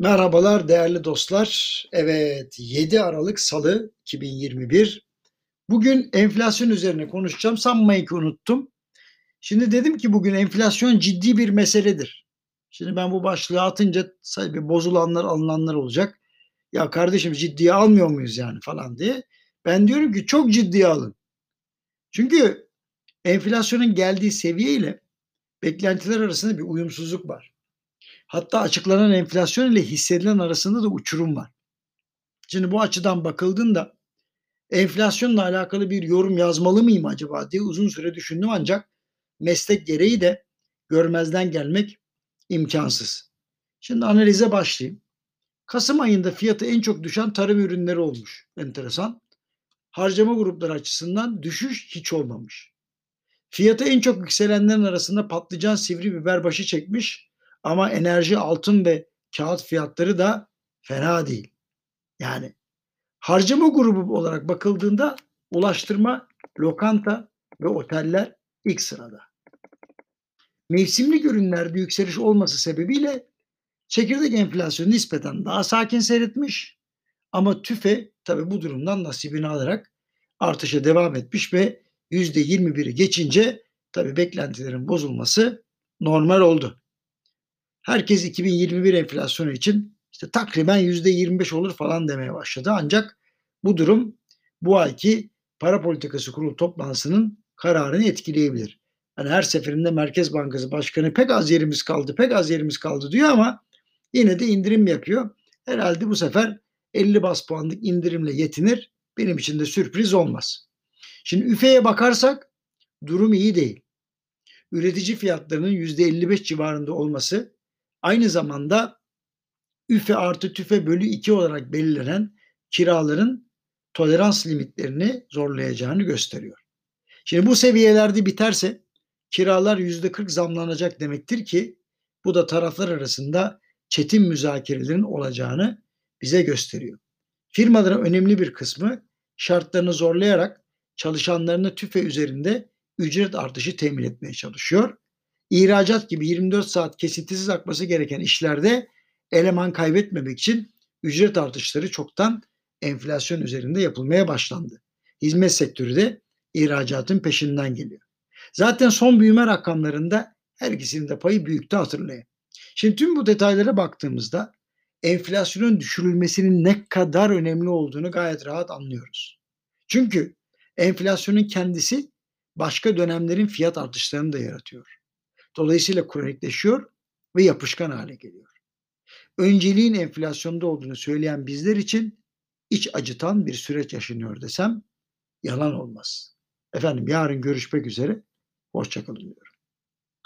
Merhabalar değerli dostlar. Evet 7 Aralık Salı 2021. Bugün enflasyon üzerine konuşacağım. Sanmayın ki unuttum. Şimdi dedim ki bugün enflasyon ciddi bir meseledir. Şimdi ben bu başlığı atınca bir bozulanlar alınanlar olacak. Ya kardeşim ciddiye almıyor muyuz yani falan diye. Ben diyorum ki çok ciddiye alın. Çünkü enflasyonun geldiği seviye ile beklentiler arasında bir uyumsuzluk var. Hatta açıklanan enflasyon ile hissedilen arasında da uçurum var. Şimdi bu açıdan bakıldığında enflasyonla alakalı bir yorum yazmalı mıyım acaba diye uzun süre düşündüm ancak meslek gereği de görmezden gelmek imkansız. Şimdi analize başlayayım. Kasım ayında fiyatı en çok düşen tarım ürünleri olmuş. Enteresan. Harcama grupları açısından düşüş hiç olmamış. Fiyatı en çok yükselenlerin arasında patlıcan sivri biber başı çekmiş. Ama enerji, altın ve kağıt fiyatları da fena değil. Yani harcama grubu olarak bakıldığında ulaştırma, lokanta ve oteller ilk sırada. Mevsimlik ürünlerde yükseliş olması sebebiyle çekirdek enflasyonu nispeten daha sakin seyretmiş ama tüfe tabi bu durumdan nasibini alarak artışa devam etmiş ve %21'i geçince tabi beklentilerin bozulması normal oldu. Herkes 2021 enflasyonu için işte takriben %25 olur falan demeye başladı. Ancak bu durum bu ayki para politikası kurulu toplantısının kararını etkileyebilir. Yani her seferinde Merkez Bankası Başkanı pek az yerimiz kaldı, pek az yerimiz kaldı diyor ama yine de indirim yapıyor. Herhalde bu sefer 50 bas puanlık indirimle yetinir. Benim için de sürpriz olmaz. Şimdi üfeye bakarsak durum iyi değil. Üretici fiyatlarının %55 civarında olması Aynı zamanda üfe artı tüfe bölü 2 olarak belirlenen kiraların tolerans limitlerini zorlayacağını gösteriyor. Şimdi bu seviyelerde biterse kiralar %40 zamlanacak demektir ki bu da taraflar arasında çetin müzakerelerin olacağını bize gösteriyor. Firmaların önemli bir kısmı şartlarını zorlayarak çalışanlarını tüfe üzerinde ücret artışı temin etmeye çalışıyor ihracat gibi 24 saat kesintisiz akması gereken işlerde eleman kaybetmemek için ücret artışları çoktan enflasyon üzerinde yapılmaya başlandı. Hizmet sektörü de ihracatın peşinden geliyor. Zaten son büyüme rakamlarında her ikisinin de payı büyüktü hatırlayın. Şimdi tüm bu detaylara baktığımızda enflasyonun düşürülmesinin ne kadar önemli olduğunu gayet rahat anlıyoruz. Çünkü enflasyonun kendisi başka dönemlerin fiyat artışlarını da yaratıyor. Dolayısıyla kronikleşiyor ve yapışkan hale geliyor. Önceliğin enflasyonda olduğunu söyleyen bizler için iç acıtan bir süreç yaşanıyor desem yalan olmaz. Efendim yarın görüşmek üzere. Hoşçakalın diyorum.